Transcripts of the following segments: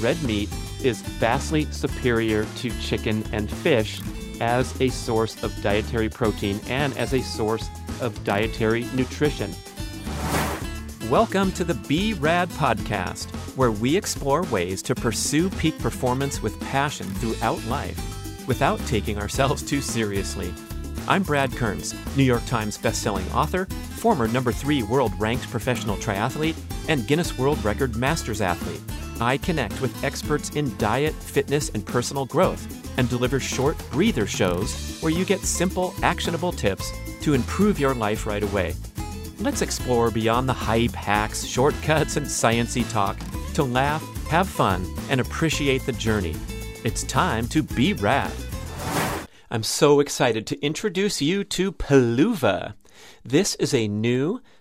red meat is vastly superior to chicken and fish as a source of dietary protein and as a source of dietary nutrition. Welcome to the Be Rad podcast, where we explore ways to pursue peak performance with passion throughout life without taking ourselves too seriously. I'm Brad Kearns, New York Times bestselling author, former number three world ranked professional triathlete, and Guinness World Record Masters athlete. I connect with experts in diet, fitness, and personal growth and deliver short breather shows where you get simple, actionable tips to improve your life right away. Let's explore beyond the hype, hacks, shortcuts, and sciency talk to laugh, have fun, and appreciate the journey. It's time to be rad. I'm so excited to introduce you to Peluva. This is a new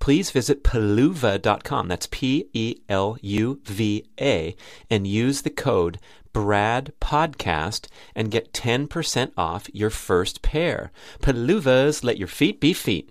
please visit peluva.com. That's P E L U V A and use the code Brad Podcast and get 10% off your first pair. Peluvas, let your feet be feet.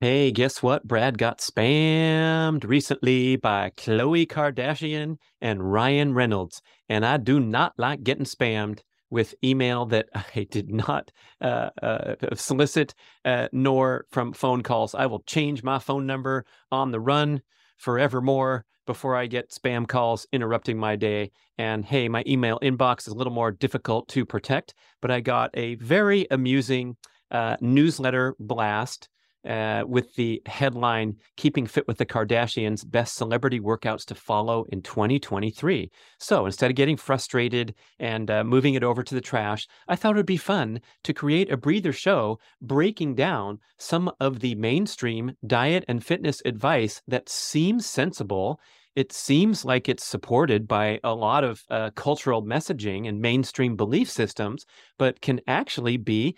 Hey, guess what? Brad got spammed recently by Khloe Kardashian and Ryan Reynolds, and I do not like getting spammed with email that I did not uh, uh, solicit, uh, nor from phone calls. I will change my phone number on the run forevermore before I get spam calls interrupting my day. And hey, my email inbox is a little more difficult to protect, but I got a very amusing uh, newsletter blast uh, with the headline Keeping Fit with the Kardashians Best Celebrity Workouts to Follow in 2023. So instead of getting frustrated and uh, moving it over to the trash, I thought it would be fun to create a breather show breaking down some of the mainstream diet and fitness advice that seems sensible. It seems like it's supported by a lot of uh, cultural messaging and mainstream belief systems, but can actually be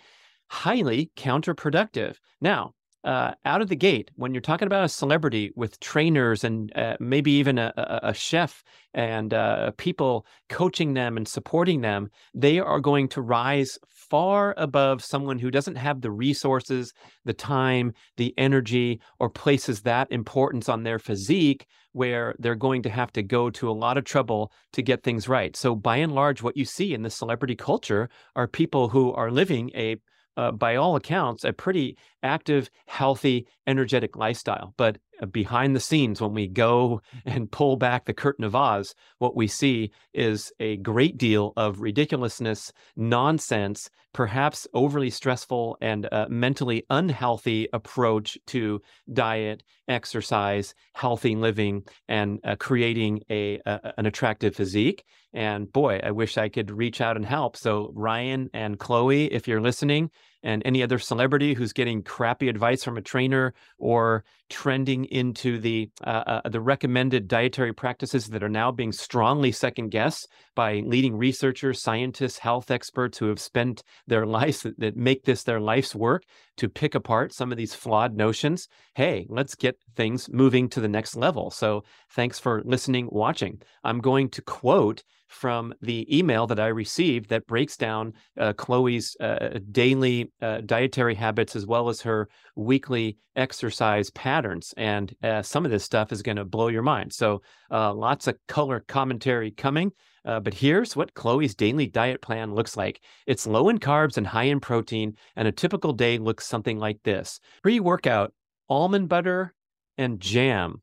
highly counterproductive. Now, uh, out of the gate, when you're talking about a celebrity with trainers and uh, maybe even a, a, chef and uh, people coaching them and supporting them, they are going to rise far above someone who doesn't have the resources, the time, the energy, or places that importance on their physique where they're going to have to go to a lot of trouble to get things right. So, by and large, what you see in the celebrity culture are people who are living a uh, by all accounts, a pretty active, healthy, energetic lifestyle. But uh, behind the scenes, when we go and pull back the curtain of Oz, what we see is a great deal of ridiculousness, nonsense, perhaps overly stressful and uh, mentally unhealthy approach to diet, exercise, healthy living, and uh, creating a, a an attractive physique. And boy, I wish I could reach out and help. So, Ryan and Khloe, if you're listening, and any other celebrity who's getting crappy advice from a trainer or trending into the uh, uh, the recommended dietary practices that are now being strongly second guessed by leading researchers, scientists, health experts who have spent their lives that, that make this their life's work to pick apart some of these flawed notions. Hey, let's get things moving to the next level. So, thanks for listening, watching. I'm going to quote from the email that I received that breaks down uh, Khloe's uh, daily uh, dietary habits as well as her weekly exercise patterns. And uh, some of this stuff is going to blow your mind. So, uh, lots of color commentary coming. Uh, but here's what Khloe's daily diet plan looks like it's low in carbs and high in protein, and a typical day looks something like this pre workout, almond butter, and jam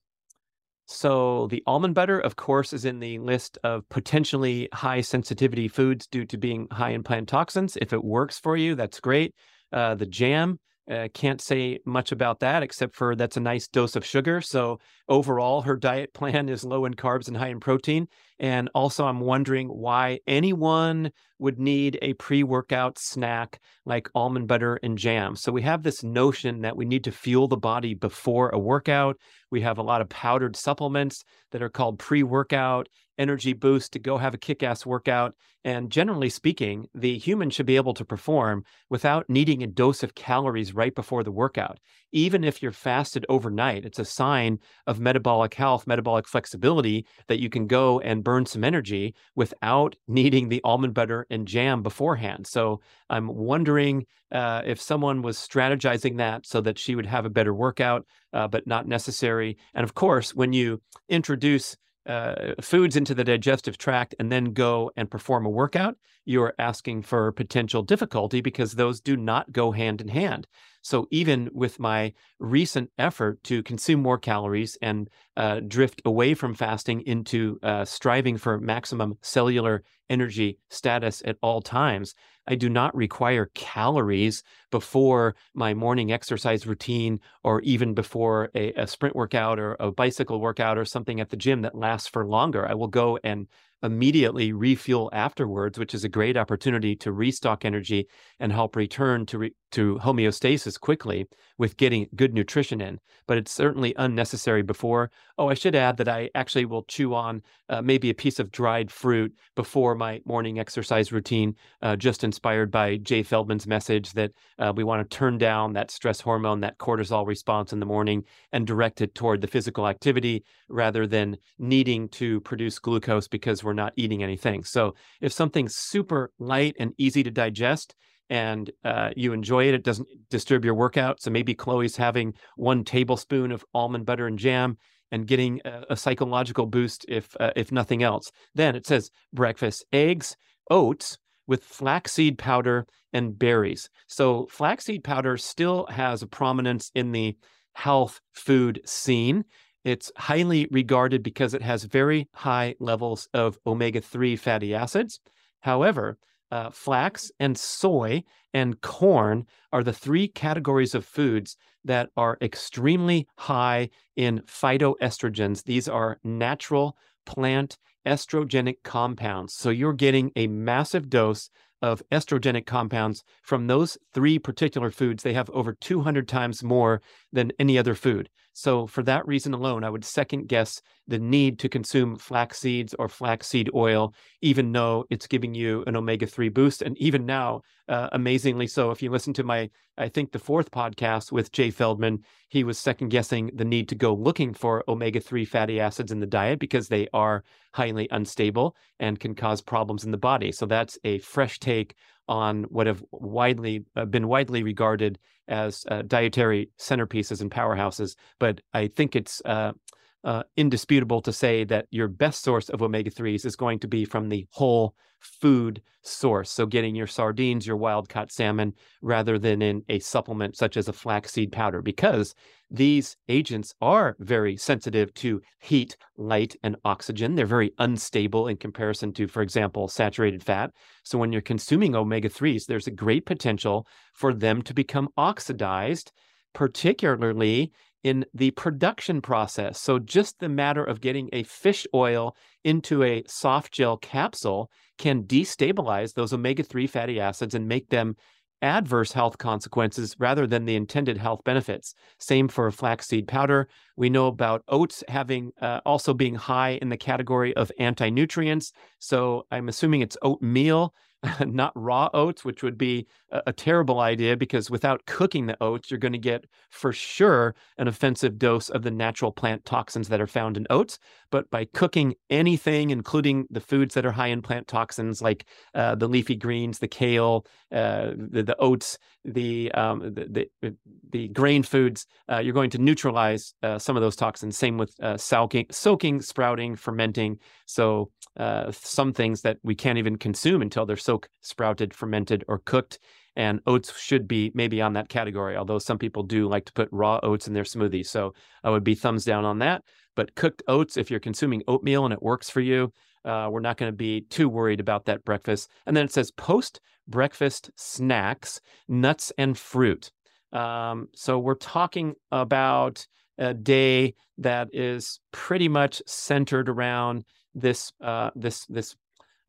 so the almond butter, of course, is in the list of potentially high sensitivity foods due to being high in plant toxins. If it works for you, that's great. Uh, the jam, uh, can't say much about that except for that's a nice dose of sugar. So overall, her diet plan is low in carbs and high in protein. And also, I'm wondering why anyone would need a pre workout snack like almond butter and jam. So, we have this notion that we need to fuel the body before a workout. We have a lot of powdered supplements that are called pre workout energy boost to go have a kick ass workout. And generally speaking, the human should be able to perform without needing a dose of calories right before the workout. Even if you're fasted overnight, it's a sign of metabolic health, metabolic flexibility that you can go and burn some energy without needing the almond butter and jam beforehand. So I'm wondering uh, if someone was strategizing that so that she would have a better workout, uh, but not necessary. And of course, when you introduce uh, foods into the digestive tract and then go and perform a workout, you're asking for potential difficulty because those do not go hand in hand. So, even with my recent effort to consume more calories and uh, drift away from fasting into uh, striving for maximum cellular energy status at all times, I do not require calories before my morning exercise routine or even before a, a, sprint workout or a bicycle workout or something at the gym that lasts for longer. I will go and immediately refuel afterwards, which is a great opportunity to restock energy and help return to re- to homeostasis quickly with getting good nutrition in. But it's certainly unnecessary before. Oh, I should add that I actually will chew on uh, maybe a piece of dried fruit before my morning exercise routine, uh, just inspired by Jay Feldman's message that uh, we want to turn down that stress hormone, that cortisol response in the morning, and direct it toward the physical activity rather than needing to produce glucose because we're not eating anything. So if something's super light and easy to digest, and uh, you enjoy it, it doesn't disturb your workout. So maybe Khloe's having one tablespoon of almond butter and jam and getting a, a psychological boost if uh, if nothing else. Then it says breakfast: eggs, oats with flaxseed powder and berries. So flaxseed powder still has a prominence in the health food scene. It's highly regarded because it has very high levels of omega 3 fatty acids. However, uh, flax and soy and corn are the three categories of foods that are extremely high in phytoestrogens. These are natural plant estrogenic compounds. So you're getting a massive dose of estrogenic compounds from those three particular foods. They have over 200 times more than any other food. So, for that reason alone, I would second guess the need to consume flax seeds or flaxseed oil, even though it's giving you an omega 3 boost. And even now, uh, amazingly so, if you listen to my, I think the fourth podcast with Jay Feldman, he was second guessing the need to go looking for omega 3 fatty acids in the diet because they are highly unstable and can cause problems in the body. So, that's a fresh take on what have widely uh, been widely regarded as uh, dietary centerpieces and powerhouses. But I think it's uh, indisputable to say that your best source of omega 3s is going to be from the whole food source. So, getting your sardines, your wild caught salmon, rather than in a supplement such as a flaxseed powder, because these agents are very sensitive to heat, light, and oxygen. They're very unstable in comparison to, for example, saturated fat. So, when you're consuming omega 3s, there's a great potential for them to become oxidized, particularly in the production process. So, just the matter of getting a fish oil into a soft gel capsule can destabilize those omega 3 fatty acids and make them adverse health consequences rather than the intended health benefits. Same for flaxseed powder. We know about oats having uh, also being high in the category of anti nutrients. So I'm assuming it's oatmeal not raw oats, which would be a, a, terrible idea because without cooking the oats, you're going to get for sure an offensive dose of the natural plant toxins that are found in oats. But by cooking anything, including the foods that are high in plant toxins, like uh, the leafy greens, the kale, uh, the, the, oats, the, um, the, the, the grain foods, uh, you're going to neutralize uh, some of those toxins. Same with uh, soaking, soaking, sprouting, fermenting. So uh, some things that we can't even consume until they're soaked, sprouted, fermented, or cooked. And oats should be maybe on that category, although some people do like to put raw oats in their smoothies. So I would be thumbs down on that. But cooked oats, if you're consuming oatmeal and it works for you, uh, we're not going to be too worried about that breakfast. And then it says post breakfast snacks, nuts and fruit. Um, so we're talking about a day that is pretty much centered around this uh, this this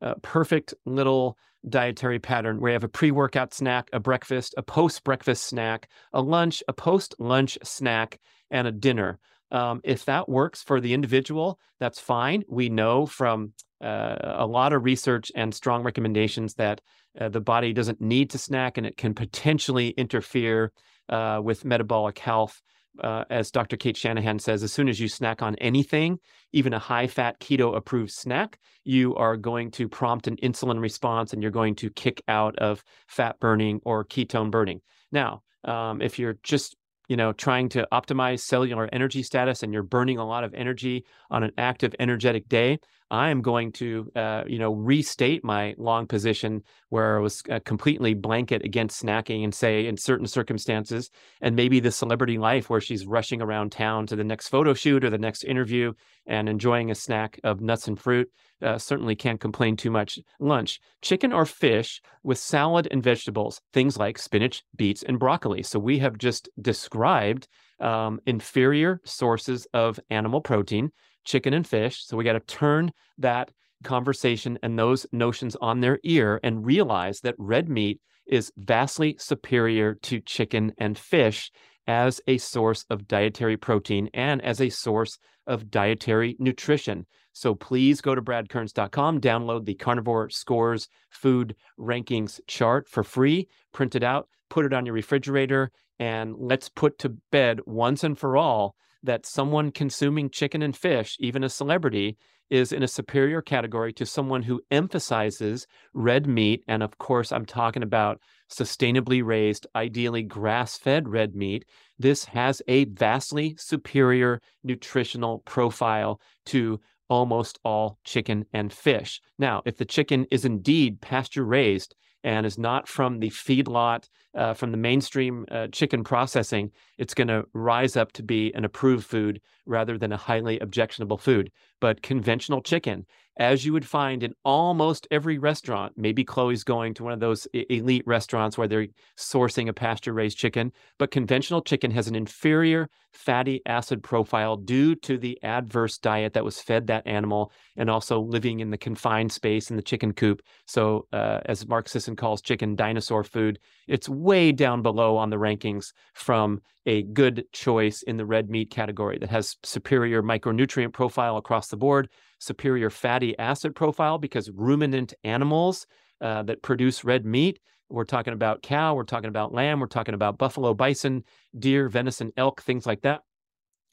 uh, perfect little dietary pattern where you have a pre-workout snack, a breakfast, a post-breakfast snack, a lunch, a post-lunch snack, and a dinner. Um, if that works for the individual, that's fine. We know from uh, a lot of research and strong recommendations that uh, the body doesn't need to snack and it can potentially interfere uh, with metabolic health uh, as Dr. Cate Shanahan says, as soon as you snack on anything, even a high fat keto approved snack, you are going to prompt an insulin response and you're going to kick out of fat burning or ketone burning. Now, um, if you're just you know trying to optimize cellular energy status and you're burning a lot of energy on an active energetic day I am going to, uh, you know, restate my long position where I was uh, completely blanket against snacking and say in certain circumstances, and maybe the celebrity life where she's rushing around town to the next photo shoot or the next interview and enjoying a snack of nuts and fruit. Uh, certainly can't complain too much. Lunch, chicken or fish with salad and vegetables, things like spinach, beets, and broccoli. So we have just described um, inferior sources of animal protein chicken and fish. So we got to turn that conversation and those notions on their ear and realize that red meat is vastly superior to chicken and fish as a source of dietary protein and as a source of dietary nutrition. So please go to bradkearns.com, download the Carnivore Scores Food Rankings chart for free, print it out, put it on your refrigerator, and let's put to bed once and for all that someone consuming chicken and fish, even a celebrity, is in a superior category to someone who emphasizes red meat. And of course, I'm talking about sustainably raised, ideally grass fed red meat. This has a vastly superior nutritional profile to almost all chicken and fish. Now, if the chicken is indeed pasture raised, and is not from the feedlot, uh, from the mainstream uh, chicken processing, it's going to rise up to be an approved food rather than a highly objectionable food. But conventional chicken as you would find in almost every restaurant. Maybe Khloe's going to one of those elite restaurants where they're sourcing a pasture raised chicken, but conventional chicken has an inferior fatty acid profile due to the adverse diet that was fed that animal and also living in the confined space in the chicken coop. So, uh, as Mark Sisson calls chicken dinosaur food, it's way down below on the rankings from a good choice in the red meat category that has superior micronutrient profile across the board, superior fatty acid profile because ruminant animals uh, that produce red meat we're talking about cow, we're talking about lamb, we're talking about buffalo, bison, deer, venison, elk, things like that.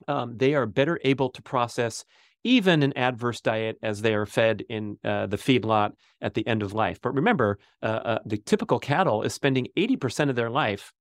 Um, they are better able to process even an adverse diet as they are fed in uh, the feedlot at the end of life. But remember, uh, uh, the typical cattle is spending 80% of their life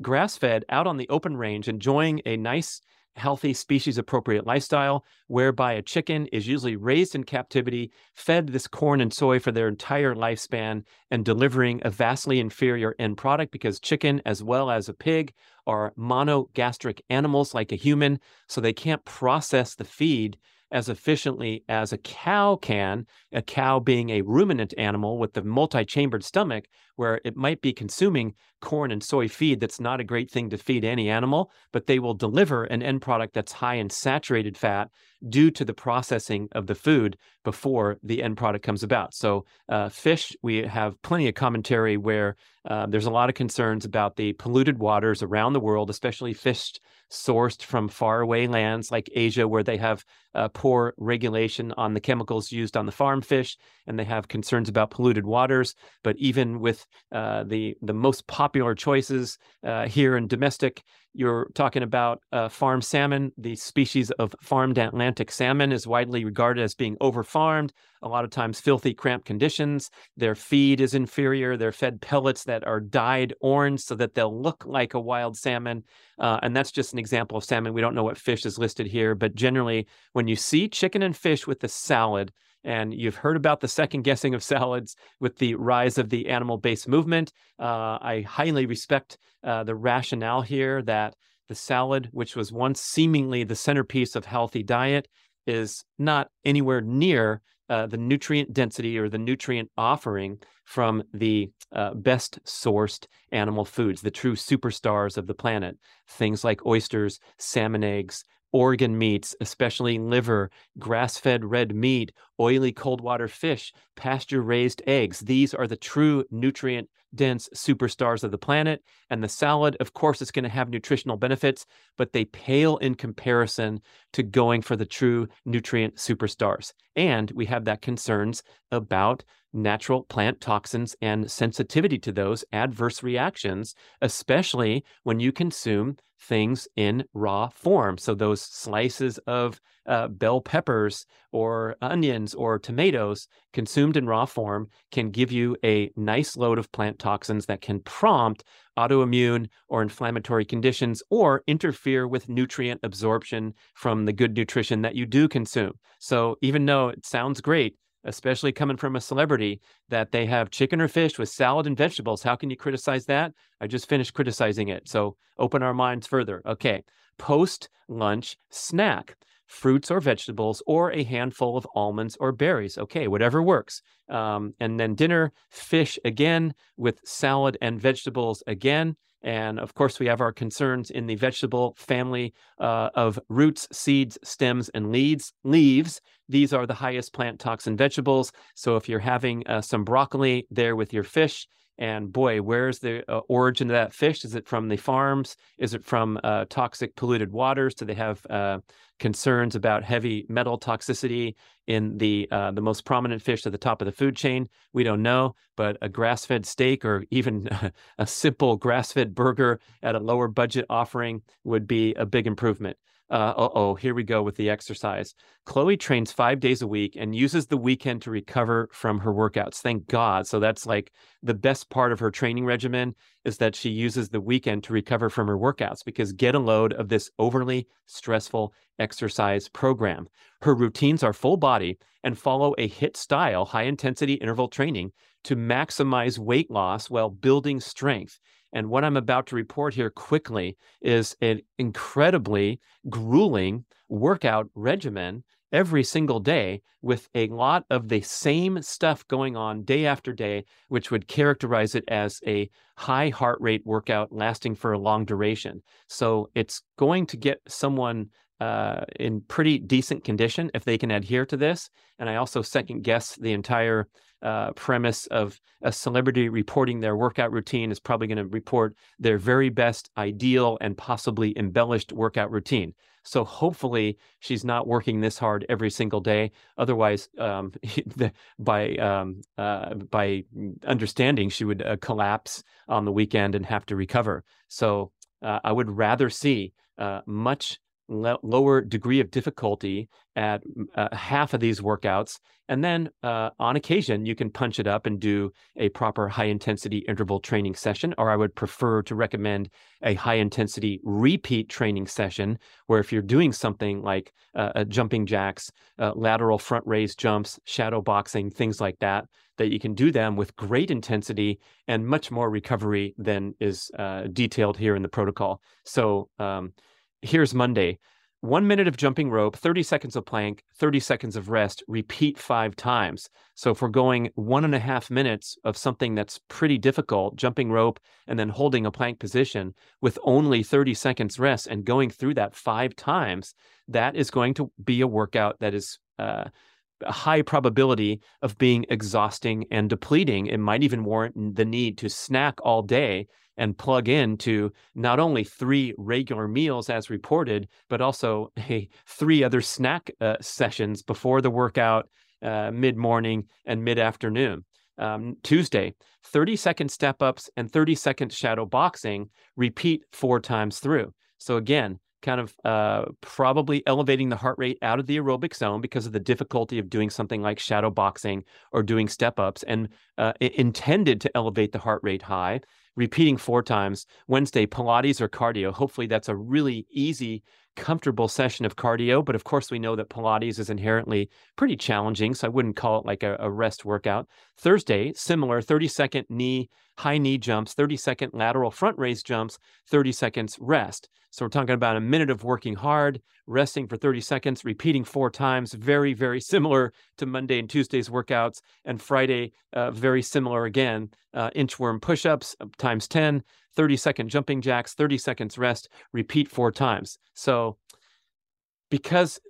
grass fed out on the open range, enjoying a nice healthy, species appropriate lifestyle, whereby a chicken is usually raised in captivity, fed this corn and soy for their entire lifespan, and delivering a vastly inferior end product because chicken, as well as a pig, are monogastric animals like a human, so they can't process the feed as efficiently as a cow can, a cow being a ruminant animal with the multi chambered stomach, where it might be consuming corn and soy feed that's not a great thing to feed any animal, but they will deliver an end product that's high in saturated fat due to the processing of the food before the end product comes about. So, uh, fish, we have plenty of commentary where uh, there's a lot of concerns about the polluted waters around the world, especially fish sourced from faraway lands like Asia, where they have uh, poor regulation on the chemicals used on the farm fish, and they have concerns about polluted waters. But even with uh, the the most popular choices uh, here in domestic you're talking about uh, farm salmon. The species of farmed Atlantic salmon is widely regarded as being overfarmed, a lot of times filthy, cramped conditions. Their feed is inferior. They're fed pellets that are dyed orange so that they'll look like a wild salmon. Uh, and that's just an example of salmon. We don't know what fish is listed here, but generally, when you see chicken and fish with the salad, and you've heard about the second guessing of salads with the rise of the animal based movement. Uh, I highly respect uh, the rationale here that the salad, which was once seemingly the centerpiece of healthy diet, is not anywhere near uh, the nutrient density or the nutrient offering from the uh, best sourced animal foods, the true superstars of the planet. Things like oysters, salmon eggs, organ meats, especially liver, grass fed red meat, oily cold water fish, pasture raised eggs. These are the true nutrient dense superstars of the planet. And the salad, of course, is going to have nutritional benefits, but they pale in comparison to going for the true nutrient superstars. And we have that concerns about natural plant toxins and sensitivity to those adverse reactions, especially when you consume things in raw form. So, those slices of uh, bell peppers or onions or tomatoes consumed in raw form can give you a nice load of plant toxins that can prompt autoimmune or inflammatory conditions or interfere with nutrient absorption from the good nutrition that you do consume. So, even though it sounds great, especially coming from a celebrity, that they have chicken or fish with salad and vegetables. How can you criticize that? I just finished criticizing it. So open our minds further. Okay. Post lunch snack fruits or vegetables, or a handful of almonds or berries. Okay, whatever works. Um, and then dinner, fish again with salad and vegetables again. And of course, we have our concerns in the vegetable family uh, of roots, seeds, stems, and leaves. Leaves. These are the highest plant toxin vegetables. So if you're having uh, some broccoli there with your fish, and boy, where's the uh, origin of that fish? Is it from the farms? Is it from uh, toxic polluted waters? Do they have uh, concerns about heavy metal toxicity in the uh, the most prominent fish at the top of the food chain. We don't know, but a grass-fed steak or even a simple grass-fed burger at a lower budget offering would be a big improvement. Uh oh, here we go with the exercise. Khloe trains five days a week and uses the weekend to recover from her workouts. Thank God. So that's like the best part of her training regimen is that she uses the weekend to recover from her workouts because get a load of this overly stressful exercise program. Her routines are full body and follow a HIIT style, high intensity interval training to maximize weight loss while building strength. And what I'm about to report here quickly is an incredibly grueling workout regimen every single day with a lot of the same stuff going on day after day, which would characterize it as a high heart rate workout lasting for a long duration. So it's going to get someone uh, in pretty decent condition if they can adhere to this. And I also second guess the entire uh, premise of a celebrity reporting their workout routine is probably going to report their very best, ideal, and possibly embellished workout routine. So hopefully she's not working this hard every single day. Otherwise, um, by um, uh, by understanding, she would uh, collapse on the weekend and have to recover. So uh, I would rather see uh, much lower degree of difficulty at uh, half of these workouts. And then uh, on occasion, you can punch it up and do a proper high intensity interval training session. Or I would prefer to recommend a high intensity repeat training session where if you're doing something like uh, jumping jacks, uh, lateral front raise jumps, shadow boxing, things like that, that you can do them with great intensity and much more recovery than is uh, detailed here in the protocol. So, um, here's Monday. one minute of jumping rope, 30 seconds of plank, 30 seconds of rest, repeat five times. So if we're going one and a half minutes of something that's pretty difficult, jumping rope and then holding a plank position with only 30 seconds rest and going through that five times, that is going to be a workout that is uh, a high probability of being exhausting and depleting. It might even warrant the need to snack all day and plug in to not only three regular meals as reported, but also hey, three other snack uh, sessions before the workout, uh, mid morning, and mid afternoon. Um, Tuesday, 30 second step ups and 30 second shadow boxing, repeat four times through. So, again, kind of uh, probably elevating the heart rate out of the aerobic zone because of the difficulty of doing something like shadow boxing or doing step ups and uh, intended to elevate the heart rate high repeating four times. Wednesday, Pilates or cardio. Hopefully, that's a really easy, comfortable session of cardio. But of course, we know that Pilates is inherently pretty challenging. So I wouldn't call it like a, a rest workout. Thursday, similar 30 second knee, high knee jumps, 30 second lateral front raise jumps, 30 seconds rest. So we're talking about a minute of working hard, resting for 30 seconds, repeating four times, very, very similar to Monday and Tuesday's workouts. And Friday, uh, very similar again, uh, inchworm push ups times 10, 30 second jumping jacks, 30 seconds rest, repeat four times. So because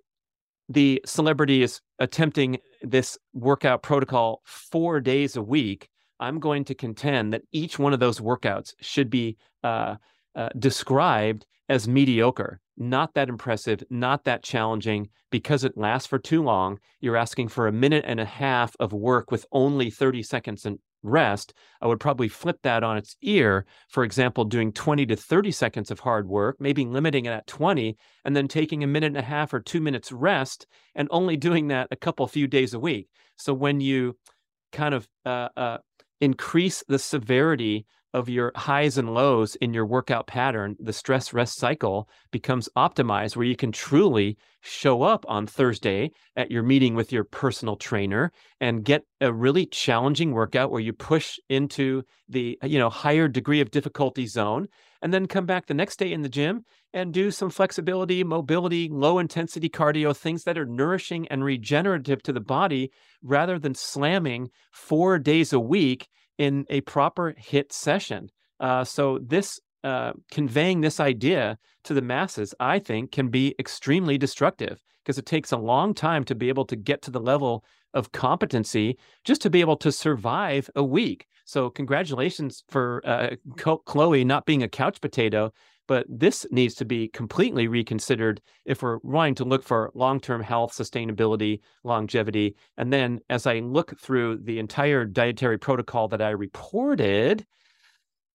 the celebrity is attempting this workout protocol four days a week, I'm going to contend that each one of those workouts should be uh, uh, described as mediocre, not that impressive, not that challenging, because it lasts for too long. You're asking for a minute and a half of work with only 30 seconds and rest. I would probably flip that on its ear. For example, doing 20 to 30 seconds of hard work, maybe limiting it at 20, and then taking a minute and a half or two minutes rest, and only doing that a couple few days a week. So when you kind of uh, uh, increase the severity of your highs and lows in your workout pattern, the stress rest cycle becomes optimized where you can truly show up on Thursday at your meeting with your personal trainer and get a really challenging workout where you push into the you know higher degree of difficulty zone and then come back the next day in the gym and do some flexibility, mobility, low intensity cardio, things that are nourishing and regenerative to the body rather than slamming 4 days a week in a proper hit session. Uh, so this uh, conveying this idea to the masses, I think, can be extremely destructive because it takes a long time to be able to get to the level of competency just to be able to survive a week. So congratulations for uh, Khloe not being a couch potato but this needs to be completely reconsidered if we're wanting to look for long term health, sustainability, longevity. And then as I look through the entire dietary protocol that I reported,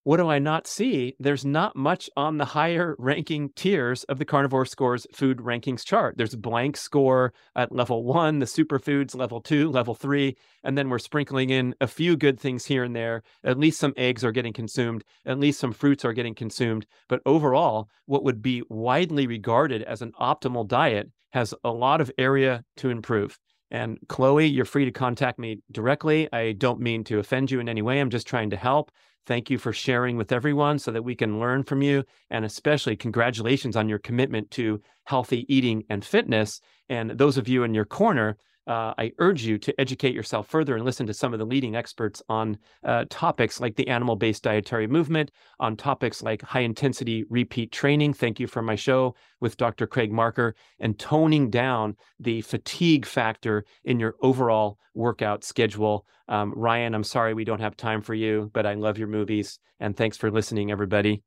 what do I not see? There's not much on the higher ranking tiers of the Carnivore Scores food rankings chart. There's a blank score at level one, the superfoods level two, level three, and then we're sprinkling in a few good things here and there. At least some eggs are getting consumed, at least some fruits are getting consumed. But overall, what would be widely regarded as an optimal diet has a lot of area to improve. And Khloe, you're free to contact me directly. I don't mean to offend you in any way. I'm just trying to help. Thank you for sharing with everyone so that we can learn from you. And especially, congratulations on your commitment to healthy eating and fitness. And those of you in your corner uh, I urge you to educate yourself further and listen to some of the leading experts on uh, topics like the animal based dietary movement, on topics like high intensity repeat training. Thank you for my show with Dr. Craig Marker and toning down the fatigue factor in your overall workout schedule. Um, Ryan, I'm sorry we don't have time for you, but I love your movies. And thanks for listening, everybody.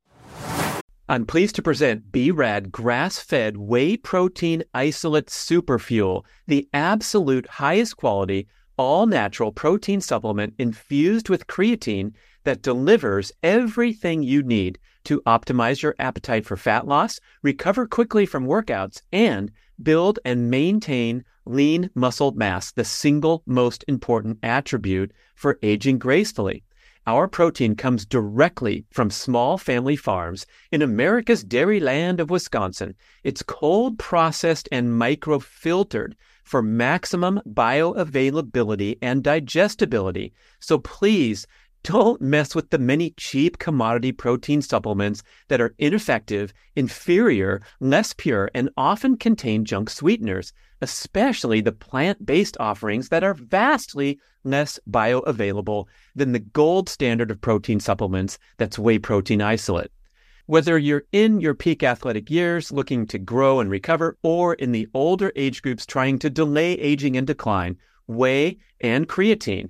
I'm pleased to present B-Rad grass-fed whey protein isolate superfuel, the absolute highest quality, all-natural protein supplement infused with creatine that delivers everything you need to optimize your appetite for fat loss, recover quickly from workouts, and build and maintain lean muscle mass, the single most important attribute for aging gracefully. Our protein comes directly from small family farms in America's dairy land of Wisconsin. It's cold processed and microfiltered for maximum bioavailability and digestibility. So please Don't mess with the many cheap commodity protein supplements that are ineffective, inferior, less pure, and often contain junk sweeteners, especially the plant based offerings that are vastly less bioavailable than the gold standard of protein supplements that's whey protein isolate. Whether you're in your peak athletic years looking to grow and recover, or in the older age groups trying to delay aging and decline, whey and creatine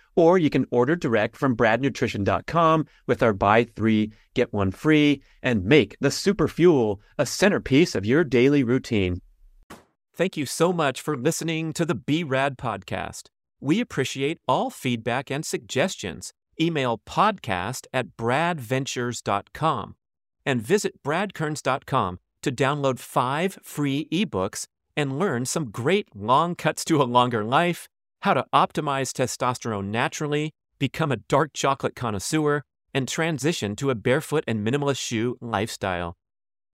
or you can order direct from bradnutrition.com with our buy three, get one free, and make the super fuel a centerpiece of your daily routine. Thank you so much for listening to the BRAD podcast. We appreciate all feedback and suggestions. Email podcast at bradventures.com and visit bradkearns.com to download five free ebooks and learn some great long cuts to a longer life how to optimize testosterone naturally, become a dark chocolate connoisseur, and transition to a barefoot and minimalist shoe lifestyle.